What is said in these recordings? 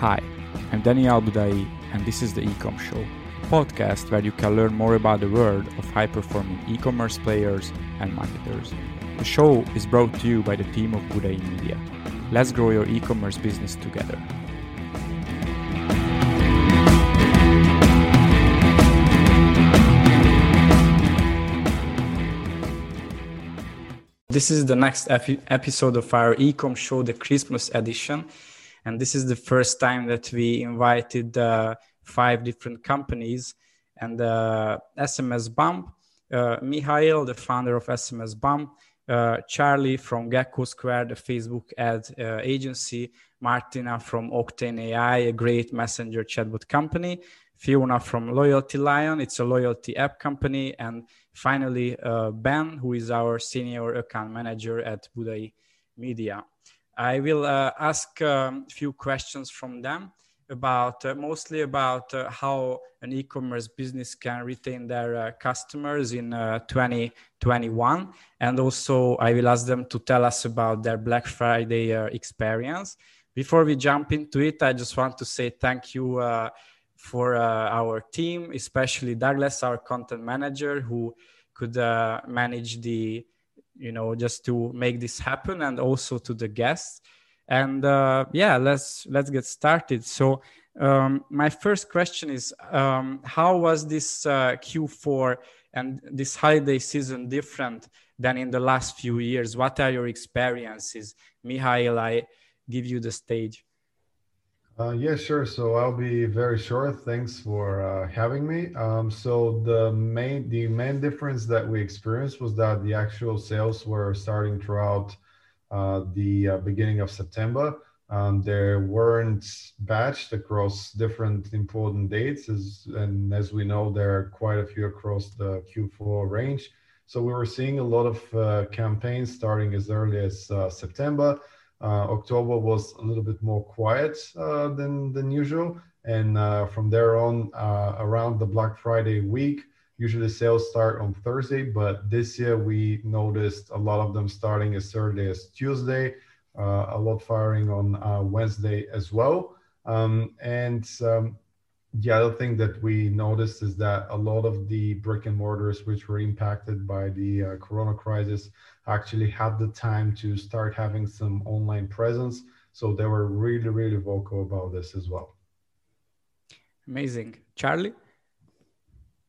Hi, I'm Daniel Budai, and this is the Ecom Show, a podcast where you can learn more about the world of high performing e commerce players and marketers. The show is brought to you by the team of Budai Media. Let's grow your e commerce business together. This is the next episode of our Ecom Show, the Christmas edition and this is the first time that we invited uh, five different companies and uh, SMSBump, uh, Mihail, the founder of SMSBump, uh, Charlie from Gecko Square, the Facebook ad uh, agency, Martina from Octane AI, a great messenger chatbot company, Fiona from LoyaltyLion, it's a loyalty app company, and finally uh, Ben, who is our senior account manager at Budai Media. I will uh, ask um, a few questions from them about uh, mostly about uh, how an e-commerce business can retain their uh, customers in uh, 2021 and also i will ask them to tell us about their black friday uh, experience. Before we jump into it i just want to say thank you for our team especially douglas our content manager who could manage the you know just to make this happen and also to the guests. And uh, yeah let's let's get started. So um, my first question is um, how was this uh, q4 and this holiday season different than in the last few years? What are your experiences? Mihail i give you the stage uh, yeah, sure. So I'll be very short. Thanks for uh, having me. Um, so the main the main difference that we experienced was that the actual sales were starting throughout uh, the uh, beginning of September. Um, there weren't batched across different important dates, as, and as we know, there are quite a few across the Q4 range. So we were seeing a lot of uh, campaigns starting as early as uh, September October was a little bit more quiet uh, than than usual, and uh, from there on, around the Black Friday week, usually sales start on Thursday, but this year we noticed a lot of them starting as early as Tuesday, uh, a lot firing on uh, Wednesday as well. Um, and um, the other thing that we noticed is that a lot of the brick and mortars, which were impacted by the uh, Corona crisis, actually had the time to start having some online presence. So they were really, really vocal about this as well. Amazing. Charlie?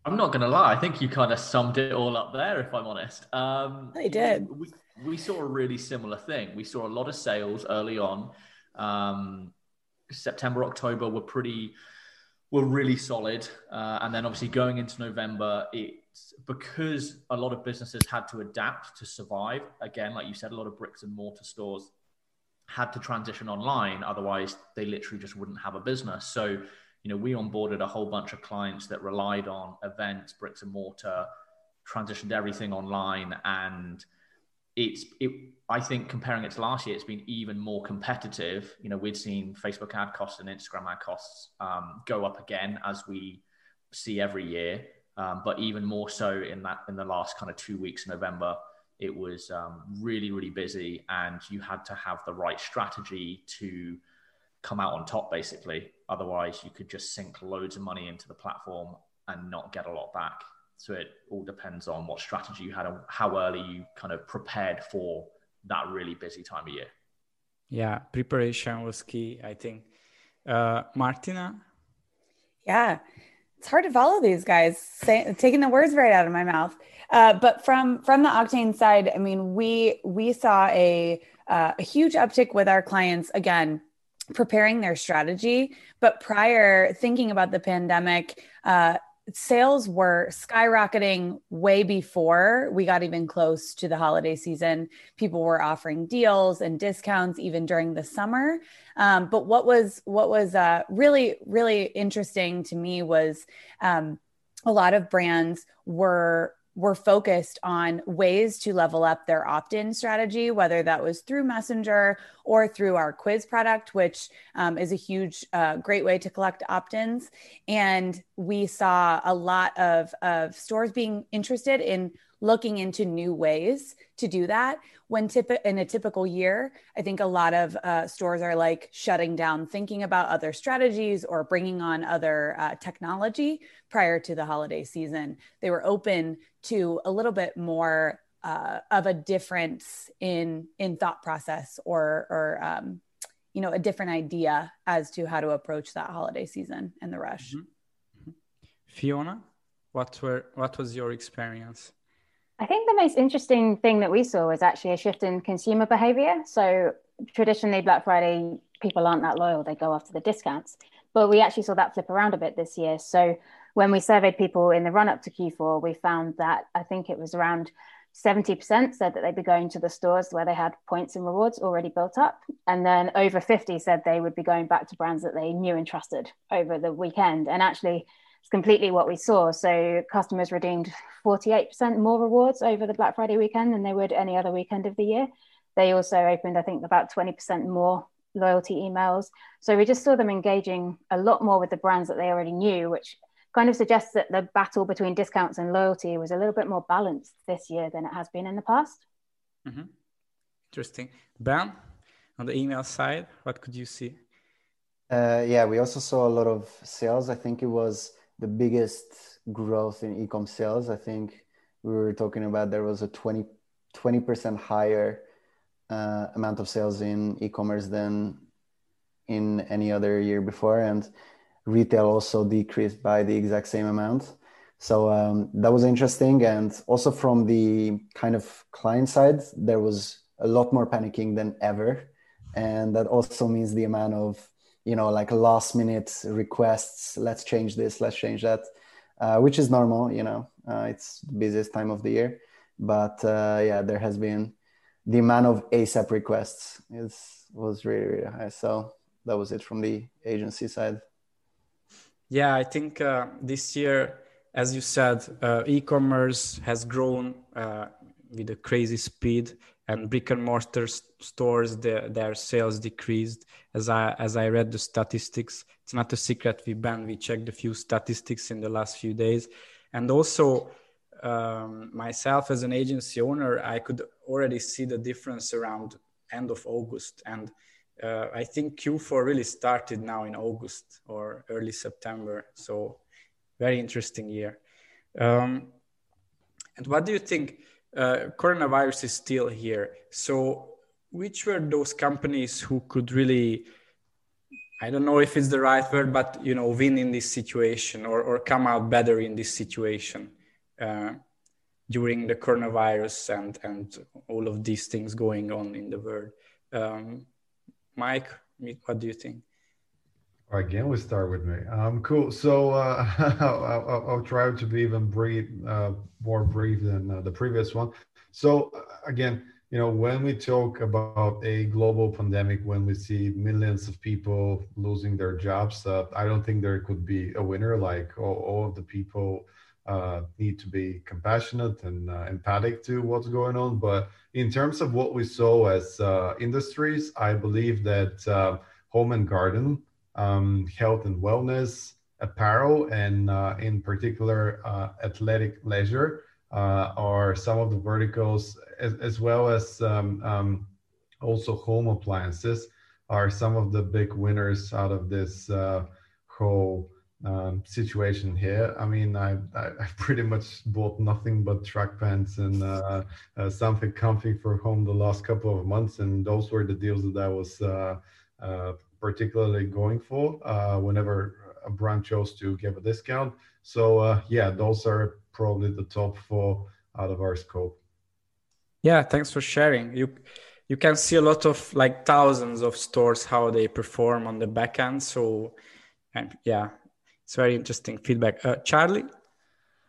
I'm not going to lie. I think you kind of summed it all up there, if I'm honest. Um, I did. We, we saw a really similar thing. We saw a lot of sales early on. Um, September, October were pretty were really solid. Uh, and then obviously going into November, it's because a lot of businesses had to adapt to survive. Again, like you said, a lot of bricks and mortar stores had to transition online. Otherwise, they literally just wouldn't have a business. So, you know, we onboarded a whole bunch of clients that relied on events, bricks and mortar, transitioned everything online and it's it I think comparing it to last year, it's been even more competitive. You know, we'd seen Facebook ad costs and Instagram ad costs um, go up again as we see every year, um, but even more so in that in the last kind of two weeks of November, it was um, really really busy, and you had to have the right strategy to come out on top. Basically, otherwise you could just sink loads of money into the platform and not get a lot back. So it all depends on what strategy you had and how early you kind of prepared for that really busy time of year. Yeah, preparation was key, I think. Uh, Martina? Yeah, it's hard to follow these guys, say, taking the words right out of my mouth. Uh, but from from the Octane side, I mean, we we saw a uh, a huge uptick with our clients again preparing their strategy but prior thinking about the pandemic uh, sales were skyrocketing way before we got even close to the holiday season. People were offering deals and discounts even during the summer. Um, but what was what was uh, really really interesting to me was um, a lot of brands were were focused on ways to level up their opt in strategy, whether that was through Messenger or through our quiz product, which um, is a huge, uh, great way to collect opt ins. And we saw a lot of, of stores being interested in looking into new ways to do that. When tip- in a typical year, I think a lot of uh, stores are like shutting down, thinking about other strategies or bringing on other uh, technology prior to the holiday season. They were open to a little bit more uh, of a difference in in thought process or or um, you know a different idea as to how to approach that holiday season and the rush. Mm-hmm. Fiona, what were what was your experience? I think the most interesting thing that we saw was actually a shift in consumer behavior. So traditionally, Black Friday people aren't that loyal; they go after the discounts. But we actually saw that flip around a bit this year. So when we surveyed people in the run up to Q4, we found that I think it was around 70% said that they'd be going to the stores where they had points and rewards already built up. And then over 50 said they would be going back to brands that they knew and trusted over the weekend. And actually, it's completely what we saw. So customers redeemed 48% more rewards over the Black Friday weekend than they would any other weekend of the year. They also opened, I think, about 20% more loyalty emails. So we just saw them engaging a lot more with the brands that they already knew, which kind of suggests that the battle between discounts and loyalty was a little bit more balanced this year than it has been in the past. Mm-hmm. Interesting. Ben, on the email side, what could you see? Uh, yeah, we also saw a lot of sales. I think it was the biggest growth in ecom sales. I think we were talking about there was a 20 percent higher uh, amount of sales in e-commerce than in any other year before, and retail also decreased by the exact same amount. So um, that was interesting, and also from the kind of client side, there was a lot more panicking than ever, and that also means the amount of you know like last minute requests let's change this let's change that uh, which is normal you know uh, it's the busiest time of the year. But uh, yeah there has been the amount of asap requests. Is was really really high. So that was it from the agency side. Yeah i think uh, this year as you said uh, e-commerce has grown uh, with a crazy speed and brick and mortar stores the, their sales decreased. As i as i read the statistics it's not a secret we ban we checked a few statistics in the last few days. And also um, myself as an agency owner i could already see the difference around end of august. And uh, i think q4 really started now in august or early september. So very interesting year. Um, and what do you think uh, coronavirus is still here. So, which were those companies who could really, I don't know if it's the right word, but you know, win in this situation or or come out better in this situation uh, during the coronavirus and and all of these things going on in the world. Um, Mike, what do you think? Again, we start with me. Um, cool. So uh, I'll, I'll, try to be even brief, uh, more brief than uh, the previous one. So uh, again, you know, when we talk about a global pandemic, when we see millions of people losing their jobs, uh, I don't think there could be a winner. Like all, all of the people uh, need to be compassionate and empathic to what's going on. But in terms of what we saw as industries, I believe that home and garden um, health and wellness, apparel, and uh, in particular, uh, athletic leisure uh, are some of the verticals, as, as well as um, um, also home appliances are some of the big winners out of this uh, whole um, situation here. I mean, I, I, I, pretty much bought nothing but track pants and uh, uh, something comfy for home the last couple of months, and those were the deals that I was uh, uh particularly going for uh, whenever a brand chose to give a discount. So uh, yeah, those are probably the top four out of our scope. Yeah, thanks for sharing. You you can see a lot of like thousands of stores how they perform on the back end. So and yeah, it's very interesting feedback. Uh, Charlie.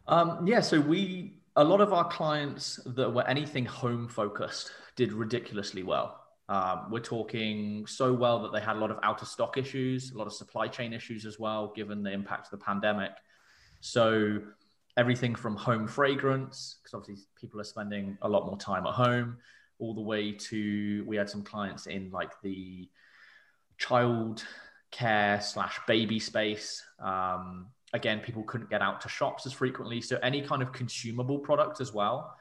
Um, yeah, so we a lot of our clients that were anything home focused did ridiculously well. Um, we're talking so well that they had a lot of out of stock issues, a lot of supply chain issues as well, given the impact of the pandemic. So everything from home fragrance, because obviously people are spending a lot more time at home, all the way to we had some clients in like the child care slash baby space. Um, again, people couldn't get out to shops as frequently, so any kind of consumable product as well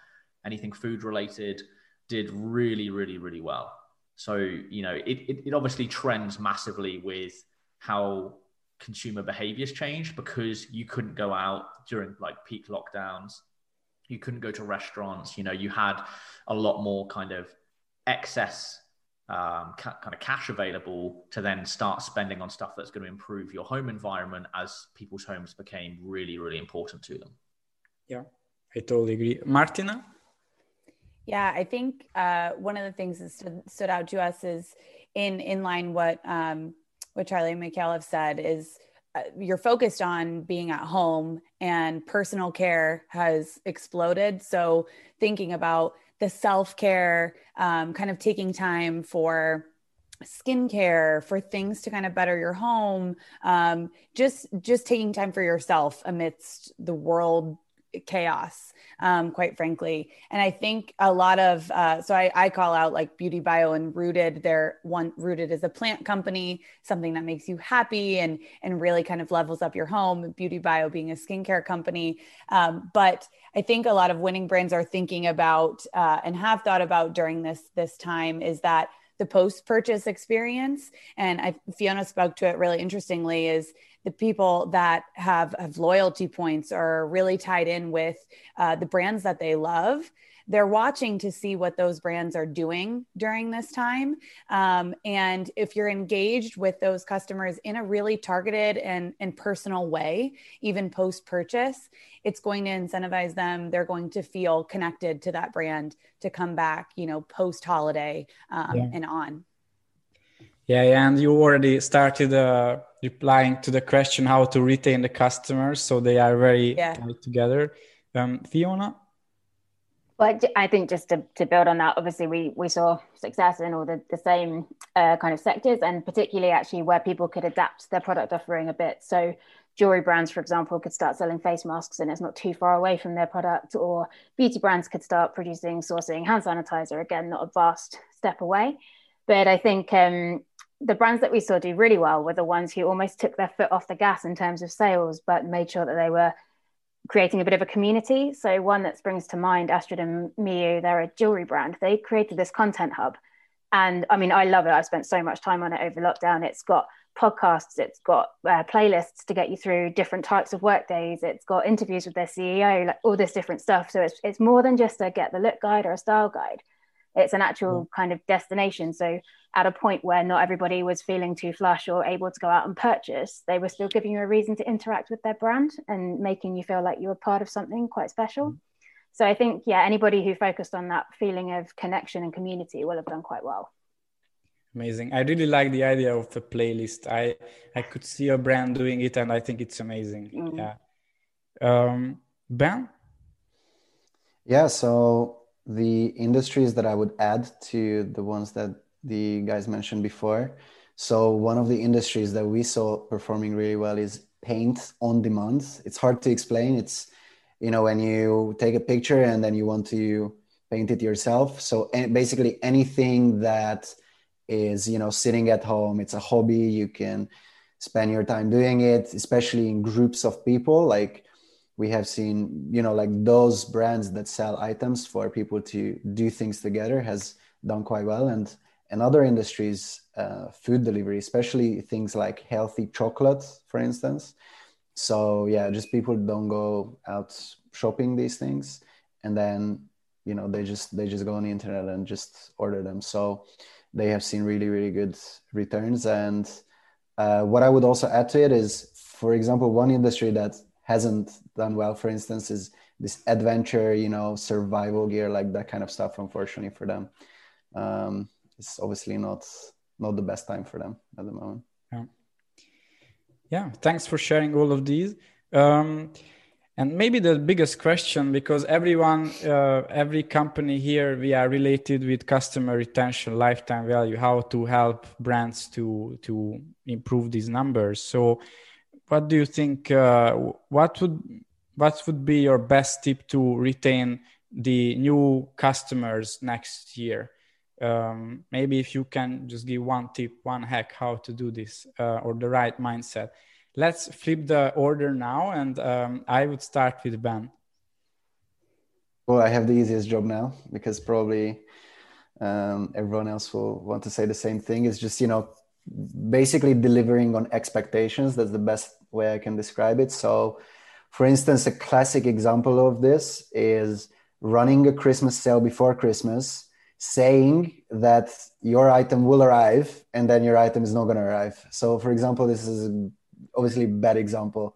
anything food related did really, really, really well. So, you know, it, it, it obviously trends massively with how consumer behaviors changed because you couldn't go out during like peak lockdowns. You couldn't go to restaurants. You know, you had a lot more kind of excess um, ca- kind of cash available to then start spending on stuff that's going to improve your home environment as people's homes became really, really important to them. Yeah, I totally agree. Martina? Yeah, I think uh, one of the things that stood, stood, out to us is in in line what um, what Charlie and have said is uh, you're focused on being at home and personal care has exploded. So thinking about the self care, um, kind of taking time for skincare for things to kind of better your home um, just just taking time for yourself amidst the world chaos um, quite frankly. And i think a lot of uh, so I, I call out like beauty bio and rooted. They're one rooted as a plant company something that makes you happy and and really kind of levels up your home beauty bio being a skincare company. Um, but i think a lot of winning brands are thinking about uh, and have thought about during this this time is that the post purchase experience. And I, fiona spoke to it really interestingly is the people that have have loyalty points are really tied in with uh, the brands that they love they're watching to see what those brands are doing during this time um, and if you're engaged with those customers in a really targeted and, and personal way even post purchase it's going to incentivize them they're going to feel connected to that brand to come back you know post holiday um, yeah. and on yeah, and you already started uh, replying to the question how to retain the customers, so they are very yeah. tied together. Um, Fiona. Well, I think just to, to build on that, obviously we we saw success in all the, the same uh, kind of sectors, and particularly actually where people could adapt their product offering a bit. So jewelry brands, for example, could start selling face masks and it's not too far away from their product, or beauty brands could start producing, sourcing hand sanitizer. Again, not a vast step away. But I think um, the brands that we saw do really well were the ones who almost took their foot off the gas in terms of sales, but made sure that they were creating a bit of a community. So one that springs to mind, Astrid and Miyu, they're a jewelry brand. They created this content hub. And I mean, I love it. I've spent so much time on it over lockdown. It's got podcasts, it's got uh, playlists to get you through different types of work days. It's got interviews with their CEO, like all this different stuff. So it's, it's more than just a get the look guide or a style guide it's an actual kind of destination. So at a point where not everybody was feeling too flush or able to go out and purchase they were still giving you a reason to interact with their brand and making you feel like you were part of something quite special. So i think yeah anybody who focused on that feeling of connection and community will have done quite well. Amazing. I really like the idea of a playlist. I i could see a brand doing it and i think it's amazing. Mm. yeah. Um ben? Yeah so the industries that I would add to the ones that the guys mentioned before. So one of the industries that we saw performing really well is paint on demand. It's hard to explain. It's you know when you take a picture and then you want to paint it yourself. So eh, basically anything that is you know sitting at home, it's a hobby. You can spend your time doing it, especially in groups of people. Like we have seen you know like those brands that sell items for people to do things together has done quite well. And in other industries uh, food delivery especially things like healthy chocolate for instance. So yeah just people don't go out shopping these things. And then you know they just they just go on the internet and just order them. So they have seen really really good returns. And uh, what i would also add to it is for example one industry that hasn't done well, for instance, is this adventure, you know, survival gear, like that kind of stuff. Unfortunately for them, um, it's obviously not not the best time for them at the moment. Yeah. Yeah. Thanks for sharing all of these. Um, and maybe the biggest question, because everyone, uh, every company here, we are related with customer retention, lifetime value, how to help brands to to improve these numbers. So what do you think? Uh, what would what would be your best tip to retain the new customers next year? Um, maybe if you can just give one tip, one hack how to do this uh, or the right mindset. Let's flip the order now, and um, I would start with Ben. Well, I have the easiest job now because probably um, everyone else will want to say the same thing. It's just, you know, basically delivering on expectations. That's the best way I can describe it. So, for instance, a classic example of this is running a Christmas sale before Christmas, saying that your item will arrive and then your item is not going to arrive. So, for example, this is obviously a bad example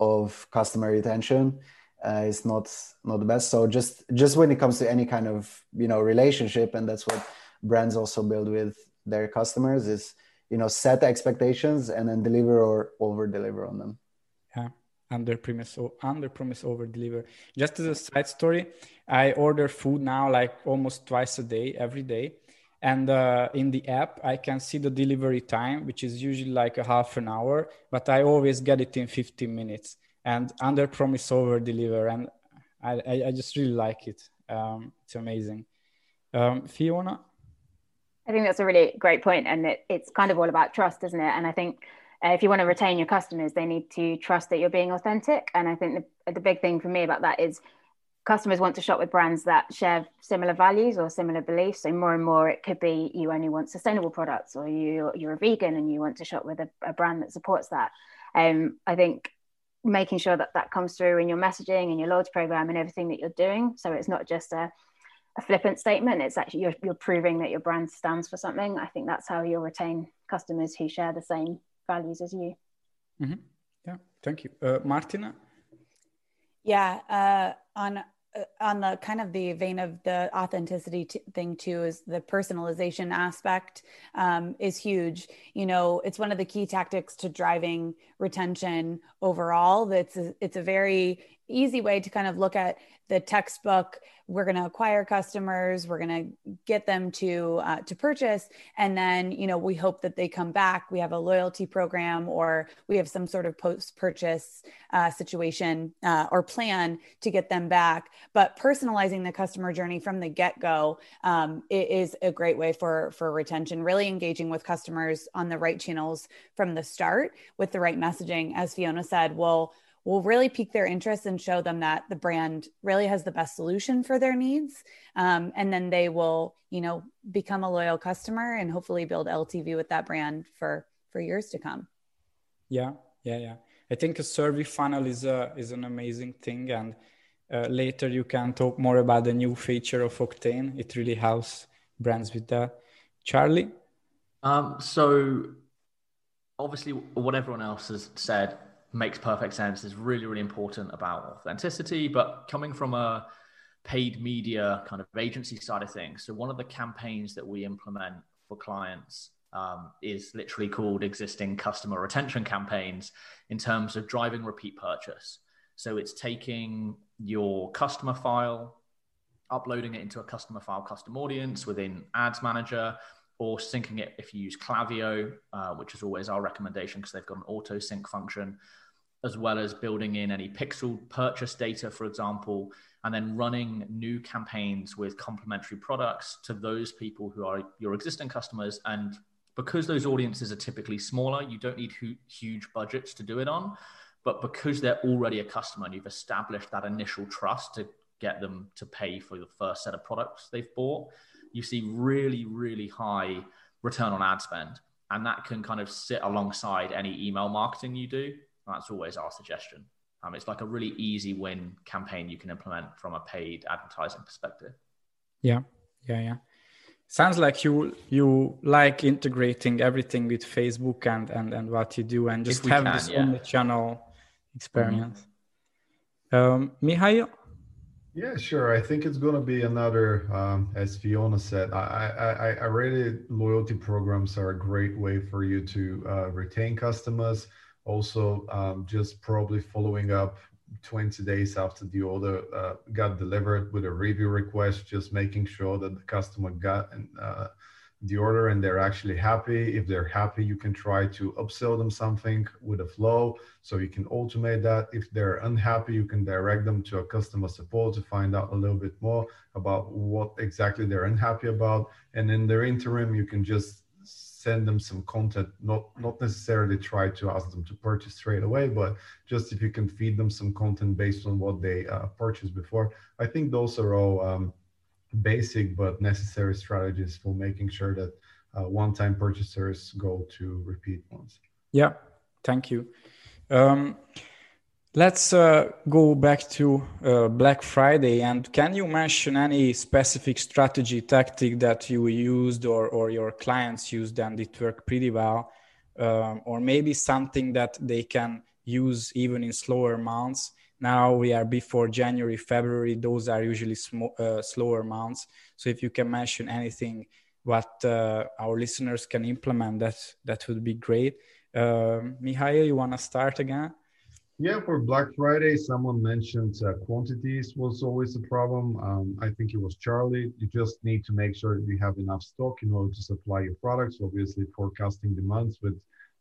of customer retention uh, is not not the best. So just just when it comes to any kind of you know relationship, and that's what brands also build with their customers is you know set expectations and then deliver or over deliver on them. Yeah, under promise under promise over deliver. Just as a side story, I order food now like almost twice a day, every day. And uh, in the app, I can see the delivery time, which is usually like a half an hour, but I always get it in 15 minutes and under promise over deliver and I, I, I just really like it um, it's amazing um, fiona i think that's a really great point and it, it's kind of all about trust isn't it and i think uh, if you want to retain your customers they need to trust that you're being authentic and i think the, the big thing for me about that is customers want to shop with brands that share similar values or similar beliefs. So more and more, it could be you only want sustainable products, or you you're a vegan and you want to shop with a, a brand that supports that. Um, I think making sure that that comes through in your messaging and your loyalty program and everything that you're doing. So it's not just a, a flippant statement. It's actually you're, you're proving that your brand stands for something. I think that's how you'll retain customers who share the same values as you. Mm-hmm. Yeah, thank you, uh, Martina. Yeah, uh, on uh, on the kind of the vein of the authenticity t- thing too is the personalization aspect um, is huge you know it's one of the key tactics to driving retention overall that's a, it's a very easy way to kind of look at the textbook. We're going to acquire customers we're going to get them to uh, to purchase and then you know we hope that they come back. We have a loyalty program or we have some sort of post purchase uh, situation uh, or plan to get them back. But personalizing the customer journey from the get go um, is a great way for for retention really engaging with customers on the right channels from the start with the right messaging. As fiona said will will really pique their interest and show them that the brand really has the best solution for their needs. Um, and then they will you know become a loyal customer and hopefully build ltv with that brand for for years to come. Yeah yeah yeah. I think a survey funnel is a is an amazing thing. And uh, later you can talk more about the new feature of octane it really helps brands with that. Charlie? Um, so obviously what everyone else has said makes perfect sense is really really important about authenticity but coming from a paid media kind of agency side of things so one of the campaigns that we implement for clients um, is literally called existing customer retention campaigns in terms of driving repeat purchase. So it's taking your customer file uploading it into a customer file custom audience within ads manager or syncing it if you use Klaviyo, uh, which is always our recommendation because they've got an auto sync function as well as building in any pixel purchase data, for example, and then running new campaigns with complementary products to those people who are your existing customers. And because those audiences are typically smaller, you don't need hu- huge budgets to do it on. But because they're already a customer and you've established that initial trust to get them to pay for the first set of products they've bought, you see really, really high return on ad spend. And that can kind of sit alongside any email marketing you do that's always our suggestion. Um, it's like a really easy win campaign you can implement from a paid advertising perspective. Yeah, yeah, yeah. Sounds like you you like integrating everything with Facebook and and and what you do and just have can, this yeah. channel experience. Mm-hmm. Um, Mihail. Yeah, sure. I think it's going to be another, um, as Fiona said. I, I, I really loyalty programs are a great way for you to uh, retain customers also um, just probably following up 20 days after the order uh, got delivered with a review request just making sure that the customer got uh, the order and they're actually happy. If they're happy you can try to upsell them something with a flow. So you can automate that. If they're unhappy you can direct them to a customer support to find out a little bit more about what exactly they're unhappy about. And in their interim you can just send them some content, not not necessarily try to ask them to purchase straight away, but just if you can feed them some content based on what they uh, purchased before. I think those are all um, basic but necessary strategies for making sure that uh, one-time purchasers go to repeat ones. Yeah, thank you. Um, let's uh, go back to uh, Black Friday. And can you mention any specific strategy tactic that you used or, or your clients used and it worked pretty well? Um, or maybe something that they can use even in slower months. Now we are before January, February. Those are usually sm- uh, slower months. So if you can mention anything what uh, our listeners can implement, that that would be great. Uh, Mihail, you want to start again? Yeah, for Black Friday, someone mentioned uh, quantities was always a problem. Um, I think it was Charlie. You just need to make sure that you have enough stock in order to supply your products. Obviously, forecasting demands with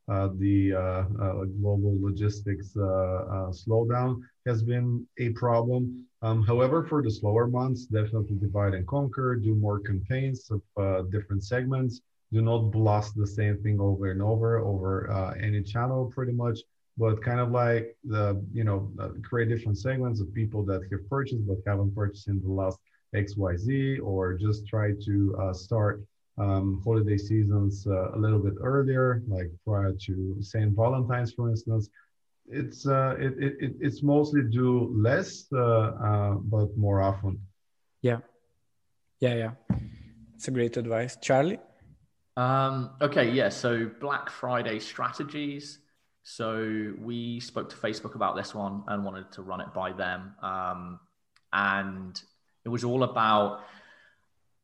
the uh, uh global logistics uh, uh, slowdown has been a problem. Um, however, for the slower months, definitely divide and conquer, do more campaigns of different segments. Do not blast the same thing over and over over any channel, pretty much but kind of like the you know uh, create different segments of people that have purchased but haven't purchased in the last xyz or just try to uh, start um, holiday seasons uh, a little bit earlier like prior to saint valentine's for instance. It's uh, it, it, it's mostly do less uh, uh, but more often. Yeah. Yeah yeah. It's a great advice. Charlie? Um, okay yeah so black friday strategies. So we spoke to Facebook about this one and wanted to run it by them. Um, and it was all about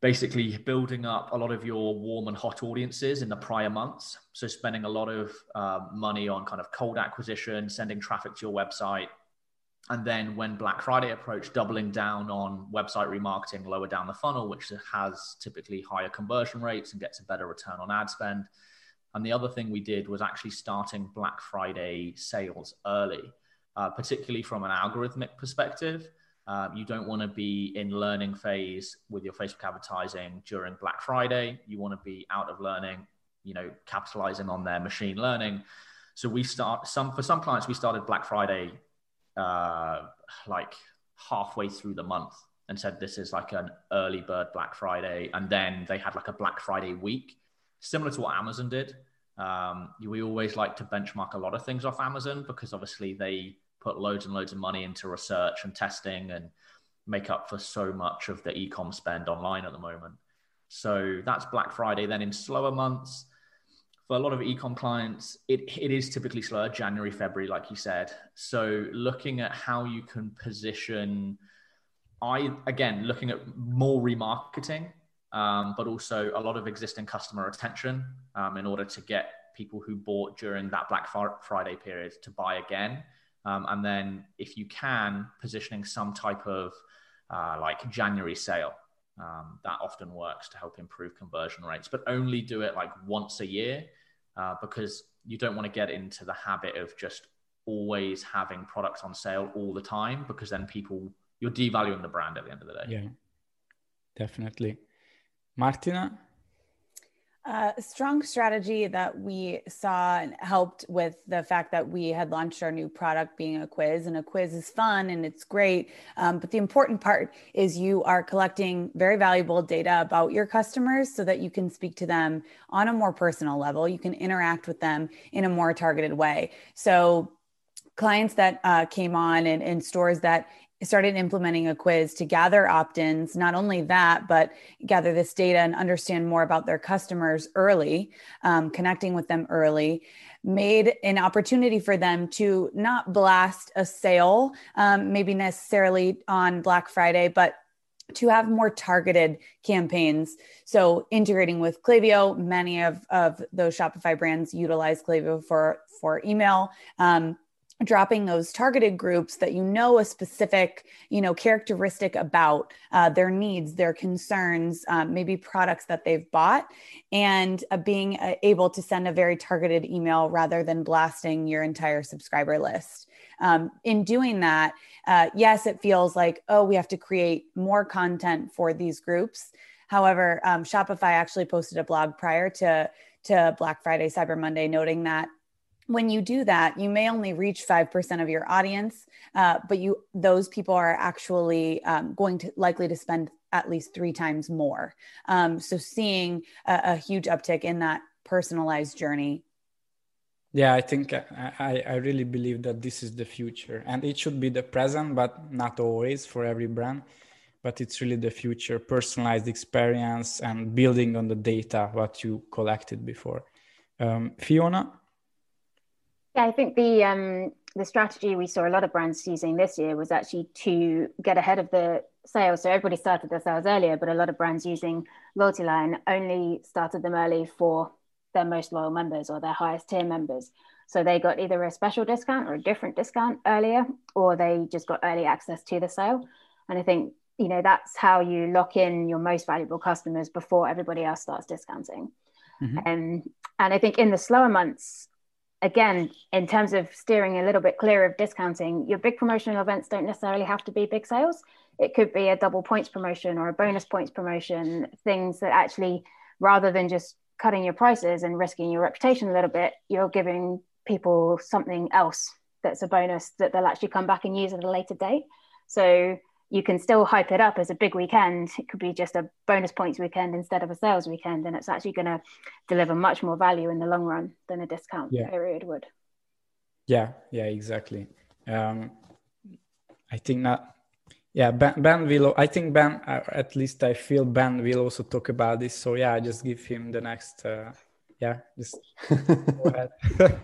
basically building up a lot of your warm and hot audiences in the prior months. So spending a lot of uh, money on kind of cold acquisition, sending traffic to your website. And then when Black Friday approached, doubling down on website remarketing lower down the funnel, which has typically higher conversion rates and gets a better return on ad spend. And the other thing we did was actually starting Black Friday sales early, uh, particularly from an algorithmic perspective. Um, you don't want to be in learning phase with your Facebook advertising during Black Friday. You want to be out of learning, you know, capitalizing on their machine learning. So we start some for some clients we started Black Friday uh, like halfway through the month and said this is like an early bird Black Friday, and then they had like a Black Friday week similar to what Amazon did. Um, we always like to benchmark a lot of things off Amazon because obviously they put loads and loads of money into research and testing and make up for so much of the e-com spend online at the moment. So that's Black Friday. Then in slower months, for a lot of e-com clients, it, it is typically slower, January, February, like you said. So looking at how you can position, I again looking at more remarketing um, but also a lot of existing customer retention um, in order to get people who bought during that Black Friday period to buy again. Um, and then, if you can, positioning some type of uh, like January sale. Um, that often works to help improve conversion rates, but only do it like once a year uh, because you don't want to get into the habit of just always having products on sale all the time because then people, you're devaluing the brand at the end of the day. Yeah, definitely. Martina? Uh, a strong strategy that we saw and helped with the fact that we had launched our new product being a quiz and a quiz is fun and it's great um, but the important part is you are collecting very valuable data about your customers so that you can speak to them on a more personal level. You can interact with them in a more targeted way. So clients that uh, came on and, and stores that started implementing a quiz to gather opt-ins not only that but gather this data and understand more about their customers early um, connecting with them early made an opportunity for them to not blast a sale um, maybe necessarily on black friday but to have more targeted campaigns. So integrating with Klaviyo, many of, of those Shopify brands utilize Klaviyo for, for email. Um, dropping those targeted groups that you know a specific you know characteristic about uh, their needs their concerns um, maybe products that they've bought and uh, being uh, able to send a very targeted email rather than blasting your entire subscriber list. Um, in doing that uh, yes it feels like oh we have to create more content for these groups. However, um, Shopify actually posted a blog prior to to Black Friday, Cyber Monday, noting that when you do that, you may only reach 5% of your audience, uh, but you those people are actually um, going to likely to spend at least three times more. Um, so seeing a, a, huge uptick in that personalized journey. Yeah, I think I, I really believe that this is the future and it should be the present, but not always for every brand. But it's really the future, personalized experience and building on the data what you collected before. Um, Fiona? Yeah, I think the um, the strategy we saw a lot of brands using this year was actually to get ahead of the sales. So everybody started their sales earlier, but a lot of brands using LoyaltyLion only started them early for their most loyal members or their highest tier members. So they got either a special discount or a different discount earlier, or they just got early access to the sale. And I think you know that's how you lock in your most valuable customers before everybody else starts discounting. Mm-hmm. Um, and I think in the slower months, again, in terms of steering a little bit clear of discounting, your big promotional events don't necessarily have to be big sales. It could be a double points promotion or a bonus points promotion, things that actually, rather than just cutting your prices and risking your reputation a little bit, you're giving people something else that's a bonus that they'll actually come back and use at a later date. So you can still hype it up as a big weekend. It could be just a bonus points weekend instead of a sales weekend, and it's actually going to deliver much more value in the long run than a discount yeah. period would. Yeah, yeah, exactly. Um, I think not. Yeah, Ben, ben will. I think Ben. Uh, at least I feel Ben will also talk about this. So yeah, I just give him the next. Uh, yeah, just go ahead.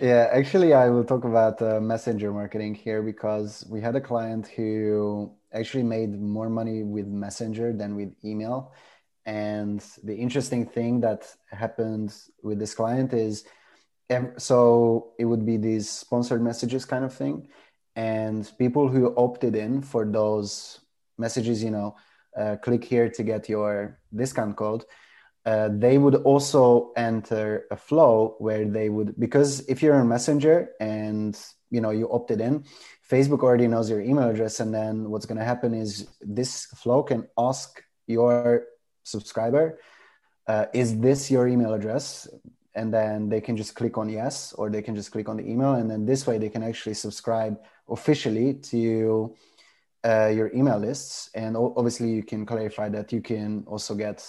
yeah, actually, I will talk about uh, messenger marketing here because we had a client who actually made more money with messenger than with email. And the interesting thing that happened with this client is so it would be these sponsored messages kind of thing. And people who opted in for those messages, you know, uh, click here to get your discount code uh, they would also enter a flow where they would because if you're a messenger and you know you opted in facebook already knows your email address. And then what's going to happen is this flow can ask your subscriber uh, is this your email address? And then they can just click on yes or they can just click on the email. And then this way they can actually subscribe officially to uh, your email lists. And obviously you can clarify that you can also get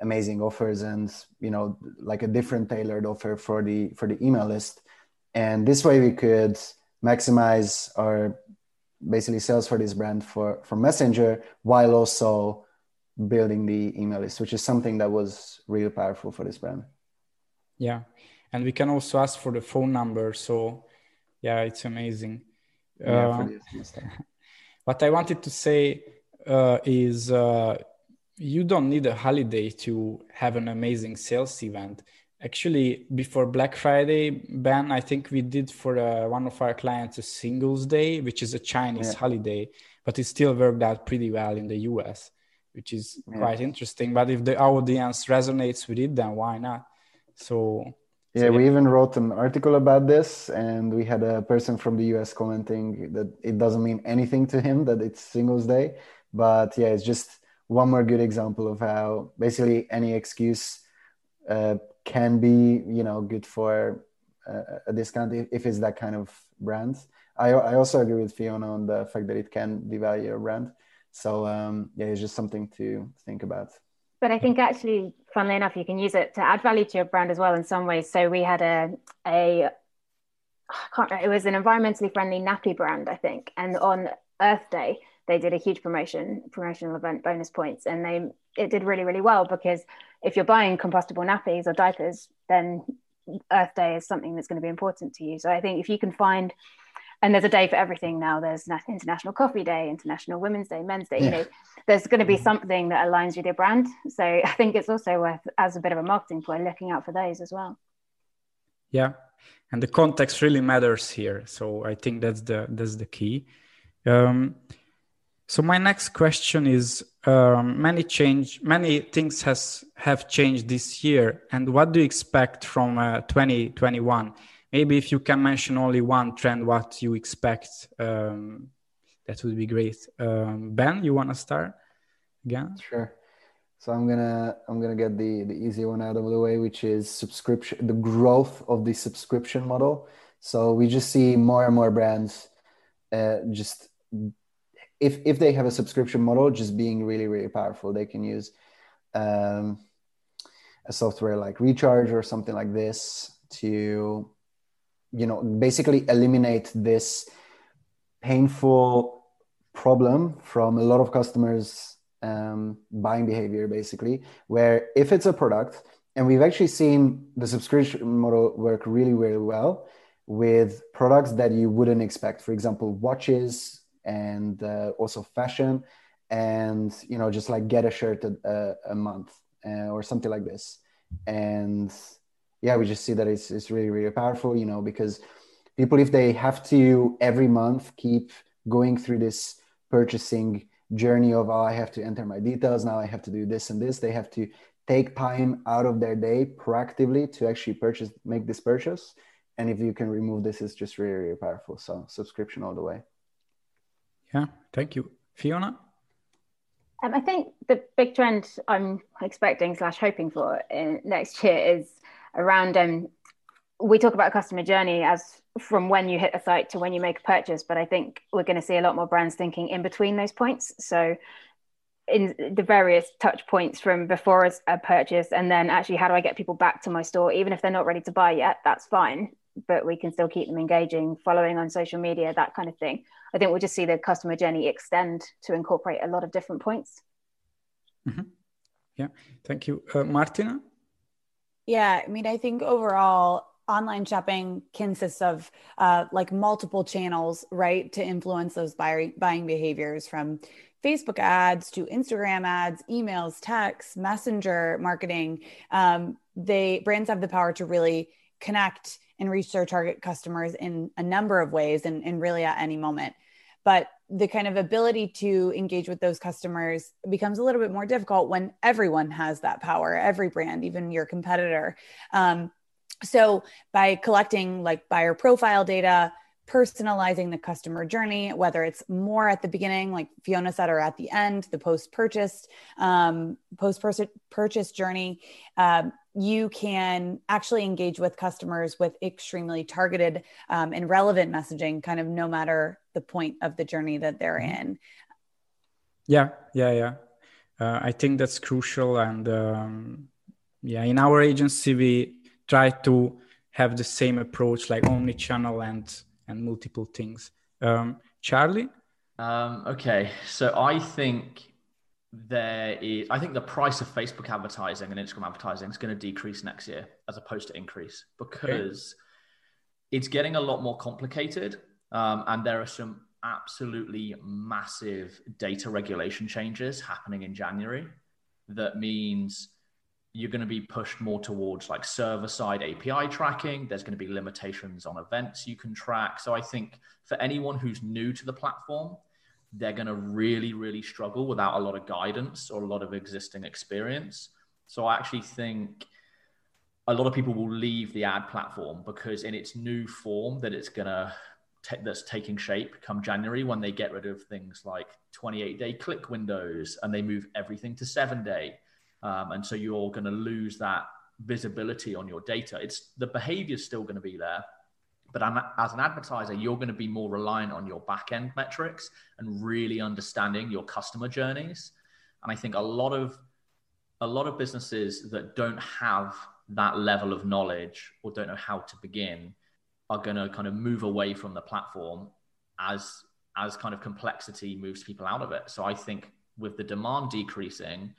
amazing offers and you know like a different tailored offer for the for the email list. And this way we could maximize our basically sales for this brand for for messenger while also building the email list which is something that was really powerful for this brand. Yeah. And we can also ask for the phone number. So yeah it's amazing. Yeah, uh, what i wanted to say uh, is uh, you don't need a holiday to have an amazing sales event. Actually, before Black Friday, Ben, I think we did for uh, one of our clients a Singles Day, which is a Chinese yeah. holiday, but it still worked out pretty well in the US, which is yeah. quite interesting. But if the audience resonates with it, then why not? So, yeah, so, we even wrote an article about this, and we had a person from the US commenting that it doesn't mean anything to him that it's Singles Day, but yeah, it's just one more good example of how basically any excuse uh, can be you know good for a, a discount if, if, it's that kind of brand. I, I also agree with fiona on the fact that it can devalue a brand. So um, yeah it's just something to think about. But i think actually funnily enough you can use it to add value to your brand as well in some ways. So we had a a I can't it was an environmentally friendly nappy brand i think. And on earth day they did a huge promotion promotional event bonus points and they it did really really well because if you're buying compostable nappies or diapers then earth day is something that's going to be important to you. So i think if you can find and there's a day for everything now. There's international coffee day international women's day men's day yeah. you know there's going to be mm-hmm. something that aligns with your brand. So i think it's also worth as a bit of a marketing point looking out for those as well. Yeah. And the context really matters here. So i think that's the that's the key. Um, so my next question is: um, many change, many things has have changed this year, and what do you expect from uh, 2021? Maybe if you can mention only one trend, what you expect, um, that would be great. Um, ben, you want to start again? Sure. So I'm gonna I'm gonna get the the easy one out of the way, which is subscription, the growth of the subscription model. So we just see more and more brands uh, just if if they have a subscription model, just being really really powerful. They can use um, a software like Recharge or something like this to you know basically eliminate this painful problem from a lot of customers um, buying behavior basically where if it's a product and we've actually seen the subscription model work really really well with products that you wouldn't expect for example watches and uh, also fashion and you know just like get a shirt a, a month uh, or something like this. And yeah we just see that it's, it's really really powerful you know because people if they have to every month keep going through this purchasing journey of oh i have to enter my details now i have to do this and this they have to take time out of their day proactively to actually purchase make this purchase. And if you can remove this it's just really really powerful. So subscription all the way yeah thank you fiona um, I think the big trend I'm expecting slash hoping for next year is around. Um, we talk about customer journey as from when you hit a site to when you make a purchase, but I think we're going to see a lot more brands thinking in between those points. So, in the various touch points from before a purchase, and then actually, how do I get people back to my store, even if they're not ready to buy yet? That's fine, but we can still keep them engaging, following on social media, that kind of thing. I think we'll just see the customer journey extend to incorporate a lot of different points. Mm-hmm. Yeah, thank you. Uh, Martina? Yeah, I mean, I think overall, online shopping consists of uh, like multiple channels, right, to influence those buy- buying behaviors from Facebook ads to Instagram ads, emails, texts, messenger marketing. Um, they brands have the power to really connect and reach their target customers in a number of ways and, and really at any moment. But the kind of ability to engage with those customers becomes a little bit more difficult when everyone has that power, every brand, even your competitor. Um, so by collecting like buyer profile data, personalizing the customer journey, whether it's more at the beginning, like Fiona said, or at the end, the post purchase, um, post purchase journey, um, you can actually engage with customers with extremely targeted um, and relevant messaging, kind of no matter the point of the journey that they're mm-hmm. in. Yeah, yeah, yeah. Uh, I think that's crucial. And um, yeah, in our agency, we try to have the same approach, like omni channel and and multiple things. Um, Charlie? Um, okay, so I think there is i think the price of facebook advertising and instagram advertising is going to decrease next year as opposed to increase because okay. it's getting a lot more complicated um, and there are some absolutely massive data regulation changes happening in january that means you're going to be pushed more towards like server side api tracking there's going to be limitations on events you can track so i think for anyone who's new to the platform they're going to really, really struggle without a lot of guidance or a lot of existing experience. So I actually think a lot of people will leave the ad platform because in its new form that it's going to that's taking shape come January when they get rid of things like 28 day click windows and they move everything to seven day. Um, and so you're going to lose that visibility on your data. It's the behavior is still going to be there, but as an advertiser, you're going to be more reliant on your back end metrics and really understanding your customer journeys. And I think a lot of a lot of businesses that don't have that level of knowledge or don't know how to begin are going to kind of move away from the platform as as kind of complexity moves people out of it. So I think with the demand decreasing,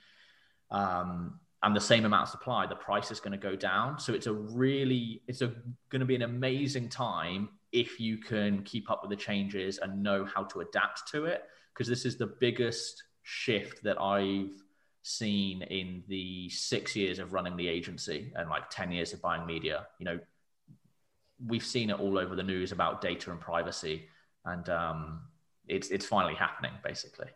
um, and the same amount of supply, the price is going to go down. So it's a really, it's a, going to be an amazing time if you can keep up with the changes and know how to adapt to it. Because this is the biggest shift that I've seen in the six years of running the agency and like 10 years of buying media. You know, we've seen it all over the news about data and privacy. And um, it's, it's finally happening, basically.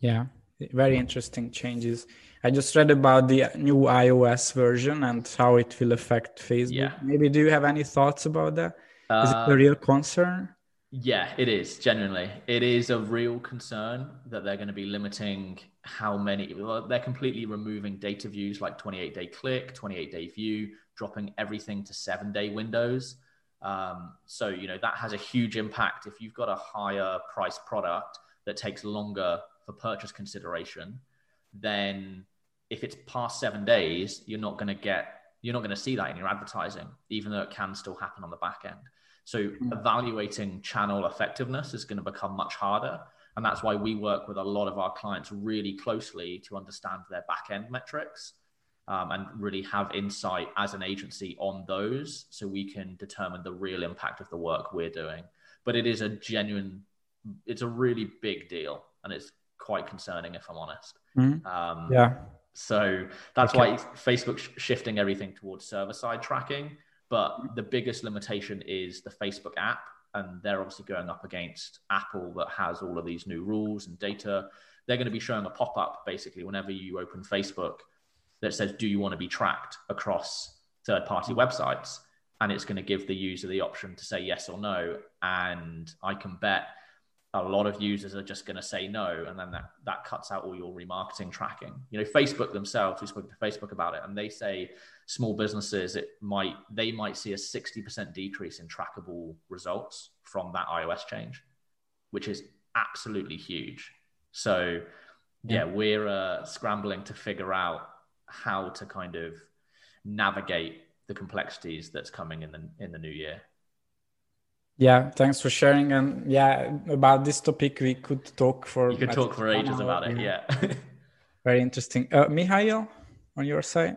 Yeah, very interesting changes. I just read about the new iOS version and how it will affect Facebook. Yeah. Maybe do you have any thoughts about that? Is uh, it a real concern? Yeah, it is genuinely. It is a real concern that they're going to be limiting how many they're completely removing data views like 28 day click 28 day view dropping everything to seven day windows um, so you know that has a huge impact if you've got a higher price product that takes longer for purchase consideration then if it's past seven days you're not going to get you're not going to see that in your advertising even though it can still happen on the back end so hmm. evaluating channel effectiveness is going to become much harder and that's why we work with a lot of our clients really closely to understand their back end metrics um, and really have insight as an agency on those so we can determine the real impact of the work we're doing. But it is a genuine, it's a really big deal and it's quite concerning if I'm honest. Mm-hmm. Um, yeah. So that's okay. why Facebook sh- shifting everything towards server side tracking. But the biggest limitation is the Facebook app and they're obviously going up against Apple that has all of these new rules and data. They're going to be showing a pop up basically whenever you open Facebook that says, Do you want to be tracked across third party websites? And it's going to give the user the option to say yes or no. And I can bet a lot of users are just going to say no and then that, that cuts out all your remarketing tracking. You know facebook themselves we spoke to facebook about it and they say small businesses it might they might see a 60% decrease in trackable results from that ios change which is absolutely huge. So yeah, yeah we're uh, scrambling to figure out how to kind of navigate the complexities that's coming in the in the new year yeah, thanks for sharing. And yeah, about this topic, we could talk for. You could talk for ages about it. Yeah. very interesting. Uh, Mihail, on your side.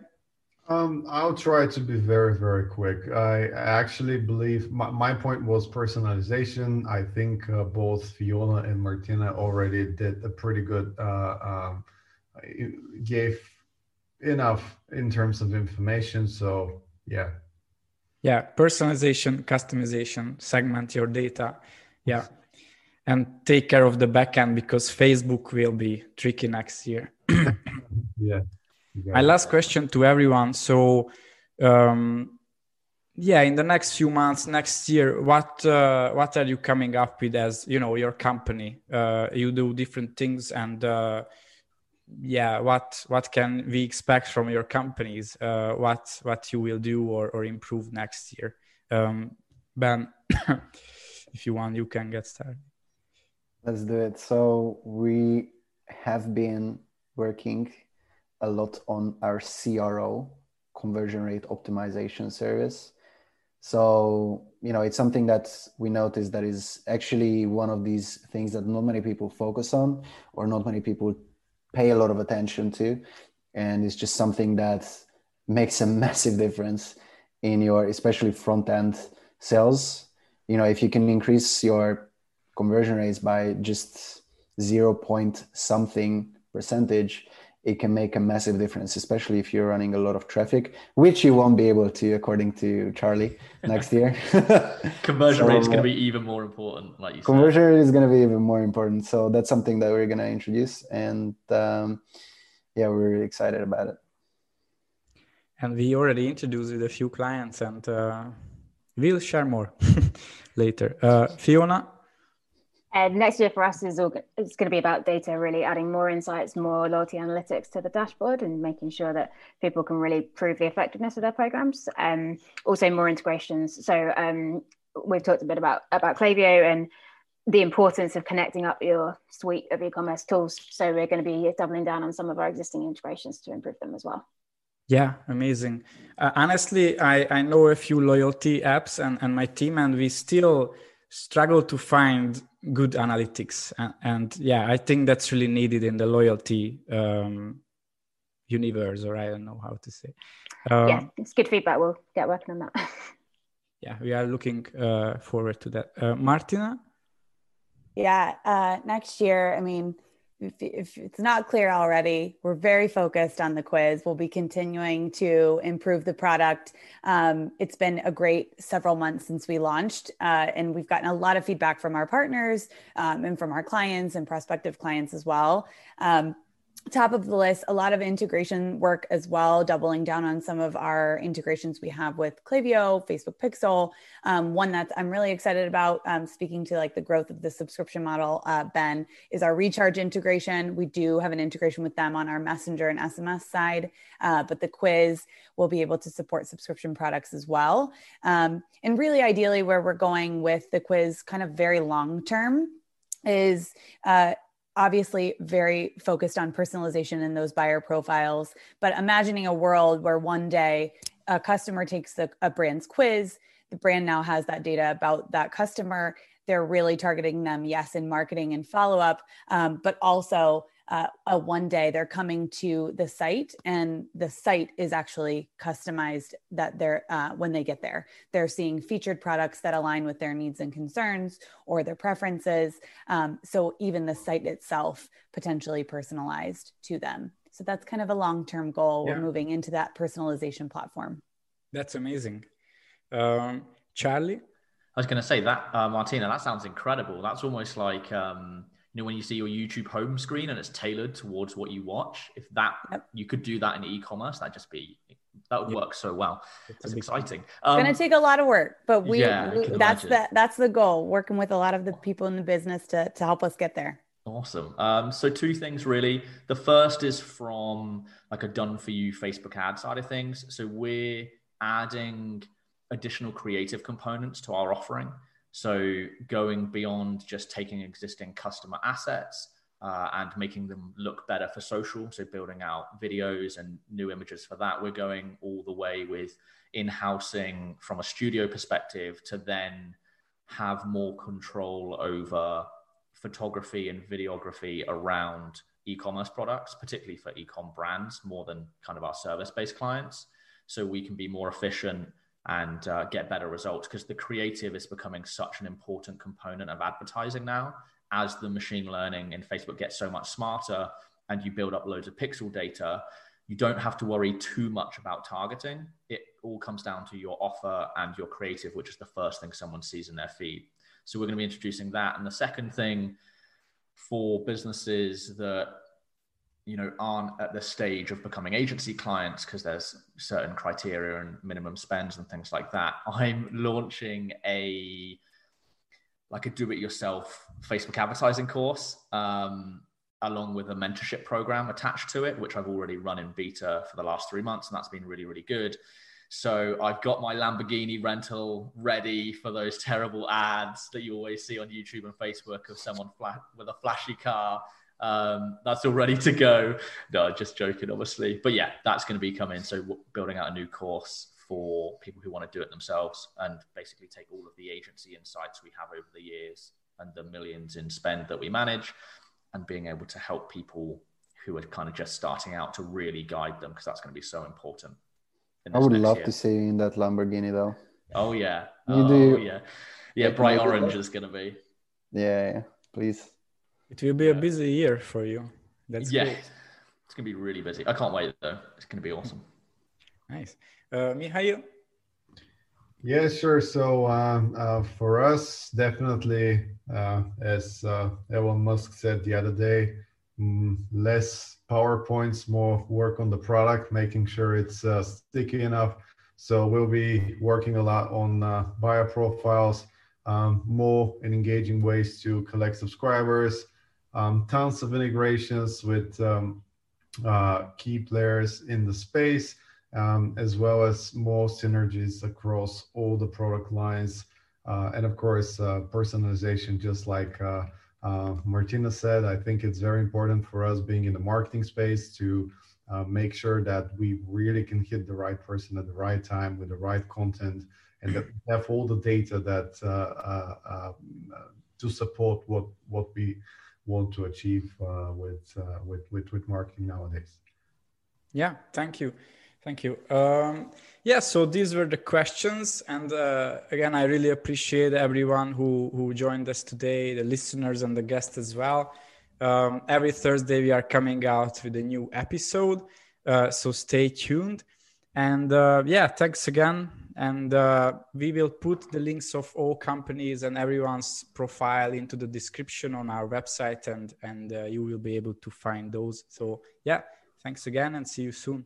Um, I'll try to be very, very quick. I actually believe my, my point was personalization. I think uh, both Fiona and Martina already did a pretty good, uh, um, gave enough in terms of information. So, yeah, yeah personalization customization segment your data. Yeah. And take care of the backend because facebook will be tricky next year. Yeah. My last question to everyone. So um, yeah in the next few months next year what uh, what are you coming up with as you know your company? Uh, you do different things and uh, yeah what what can we expect from your companies? Uh, what what you will do or, or improve next year? Um, ben if you want you can get started. Let's do it. So we have been working a lot on our cro conversion rate optimization service. So you know it's something that we noticed that is actually one of these things that not many people focus on or not many people pay a lot of attention to and it's just something that makes a massive difference in your especially front end sales. You know if you can increase your conversion rates by just 0 point something percentage it can make a massive difference, especially if you're running a lot of traffic, which you won't be able to, according to Charlie, next year. conversion so, rate is going to be even more important, like you conversion said. rate is going to be even more important. So that's something that we're going to introduce, and um, yeah, we're really excited about it. And we already introduced with a few clients, and uh, we'll share more later. Uh, Fiona, and next year for us is all, it's going to be about data, really adding more insights, more loyalty analytics to the dashboard, and making sure that people can really prove the effectiveness of their programs. Um, also, more integrations. So um, we've talked a bit about about Klaviyo and the importance of connecting up your suite of e-commerce tools. So we're going to be doubling down on some of our existing integrations to improve them as well. Yeah, amazing. Uh, honestly, I, I know a few loyalty apps and, and my team, and we still struggle to find good analytics. And, and, yeah i think that's really needed in the loyalty um, universe or i don't know how to say. Um, yeah it's good feedback. We'll get working on that. Yeah we are looking uh, forward to that. Uh, martina? Yeah uh, next year i mean if, if, it's not clear already, we're very focused on the quiz. We'll be continuing to improve the product. Um, it's been a great several months since we launched, uh, and we've gotten a lot of feedback from our partners um, and from our clients and prospective clients as well. Um, top of the list, a lot of integration work as well, doubling down on some of our integrations we have with Klaviyo, Facebook Pixel. Um, one that I'm really excited about, um, speaking to like the growth of the subscription model, uh, Ben, is our recharge integration. We do have an integration with them on our Messenger and SMS side, uh, but the quiz will be able to support subscription products as well. Um, and really, ideally, where we're going with the quiz, kind of very long term, is uh, obviously very focused on personalization in those buyer profiles but imagining a world where one day a customer takes the, a brand's quiz the brand now has that data about that customer they're really targeting them yes in marketing and follow up um, but also uh, a one day they're coming to the site and the site is actually customized that they're uh, when they get there. They're seeing featured products that align with their needs and concerns or their preferences um, so even the site itself potentially personalized to them. So that's kind of a long-term goal yeah. we're moving into that personalization platform. That's amazing. Um, charlie? I was going to say that uh, martina that sounds incredible. That's almost like um, you know when you see your youtube home screen and it's tailored towards what you watch if that yep. you could do that in e-commerce that'd just be that would yep. work so well it's exciting um, it's going to take a lot of work but we, yeah, we that's the that's the goal working with a lot of the people in the business to to help us get there Awesome. Um, so two things really. The first is from like a done for you Facebook ad side of things. So we're adding additional creative components to our offering. So going beyond just taking existing customer assets uh, and making them look better for social. So building out videos and new images for that. We're going all the way with in-housing from a studio perspective to then have more control over photography and videography around e-commerce products, particularly for e-com brands, more than kind of our service-based clients. So we can be more efficient and uh, get better results because the creative is becoming such an important component of advertising now. As the machine learning in facebook gets so much smarter and you build up loads of pixel data you don't have to worry too much about targeting. It all comes down to your offer and your creative which is the first thing someone sees in their feed. So we're going to be introducing that. And the second thing for businesses that you know aren't at the stage of becoming agency clients because there's certain criteria and minimum spends and things like that. I'm launching a like a do-it-yourself facebook advertising course um, along with a mentorship program attached to it which i've already run in beta for the last three months and that's been really really good. So I've got my Lamborghini rental ready for those terrible ads that you always see on YouTube and Facebook of someone flat with a flashy car um, that's all ready to go. No, just joking, obviously. But yeah, that's going to be coming. So building out a new course for people who want to do it themselves and basically take all of the agency insights we have over the years and the millions in spend that we manage and being able to help people who are kind of just starting out to really guide them because that's going to be so important. I would love year. to see you in that Lamborghini though. Oh yeah. You oh do. yeah. Yeah, bright orange is going to be. Yeah, yeah, please. It will be a busy year for you. That's yeah. Great. It's gonna be really busy. I can't wait though. It's gonna be awesome. Nice. Uh, Mihail? Yeah, sure. So um, uh, for us, definitely, uh, as uh, Elon Musk said the other day, mm, less PowerPoints, more work on the product, making sure it's uh, sticky enough. So we'll be working a lot on uh, buyer profiles, um, more and engaging ways to collect subscribers, um, tons of integrations with um, uh, key players in the space, um, as well as more synergies across all the product lines. Uh, and of course, uh, personalization, just like uh, uh, Martina said, I think it's very important for us being in the marketing space to uh, make sure that we really can hit the right person at the right time with the right content and that we have all the data that to support what what we want to achieve uh, with, uh, with, with, with marketing nowadays. Yeah, thank you. Thank you. Um, yeah, so these were the questions. And uh, again, I really appreciate everyone who, who joined us today, the listeners and the guests as well. Um, every Thursday, we are coming out with a new episode. Uh, so stay tuned. And uh, yeah, thanks again, and uh, we will put the links of all companies and everyone's profile into the description on our website and and uh, you will be able to find those. So yeah thanks again and see you soon.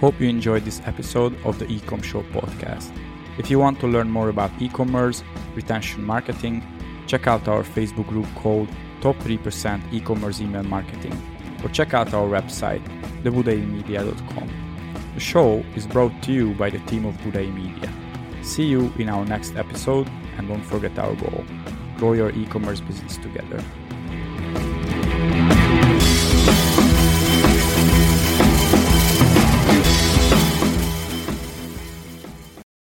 Hope you enjoyed this episode of the ecom show podcast. If you want to learn more about e-commerce retention marketing check out our facebook group called top 3% e-commerce email marketing or check out our website thebudaimedia.com. The show is brought to you by the team of Budai Media. See you in our next episode and don't forget our goal grow your e commerce business together.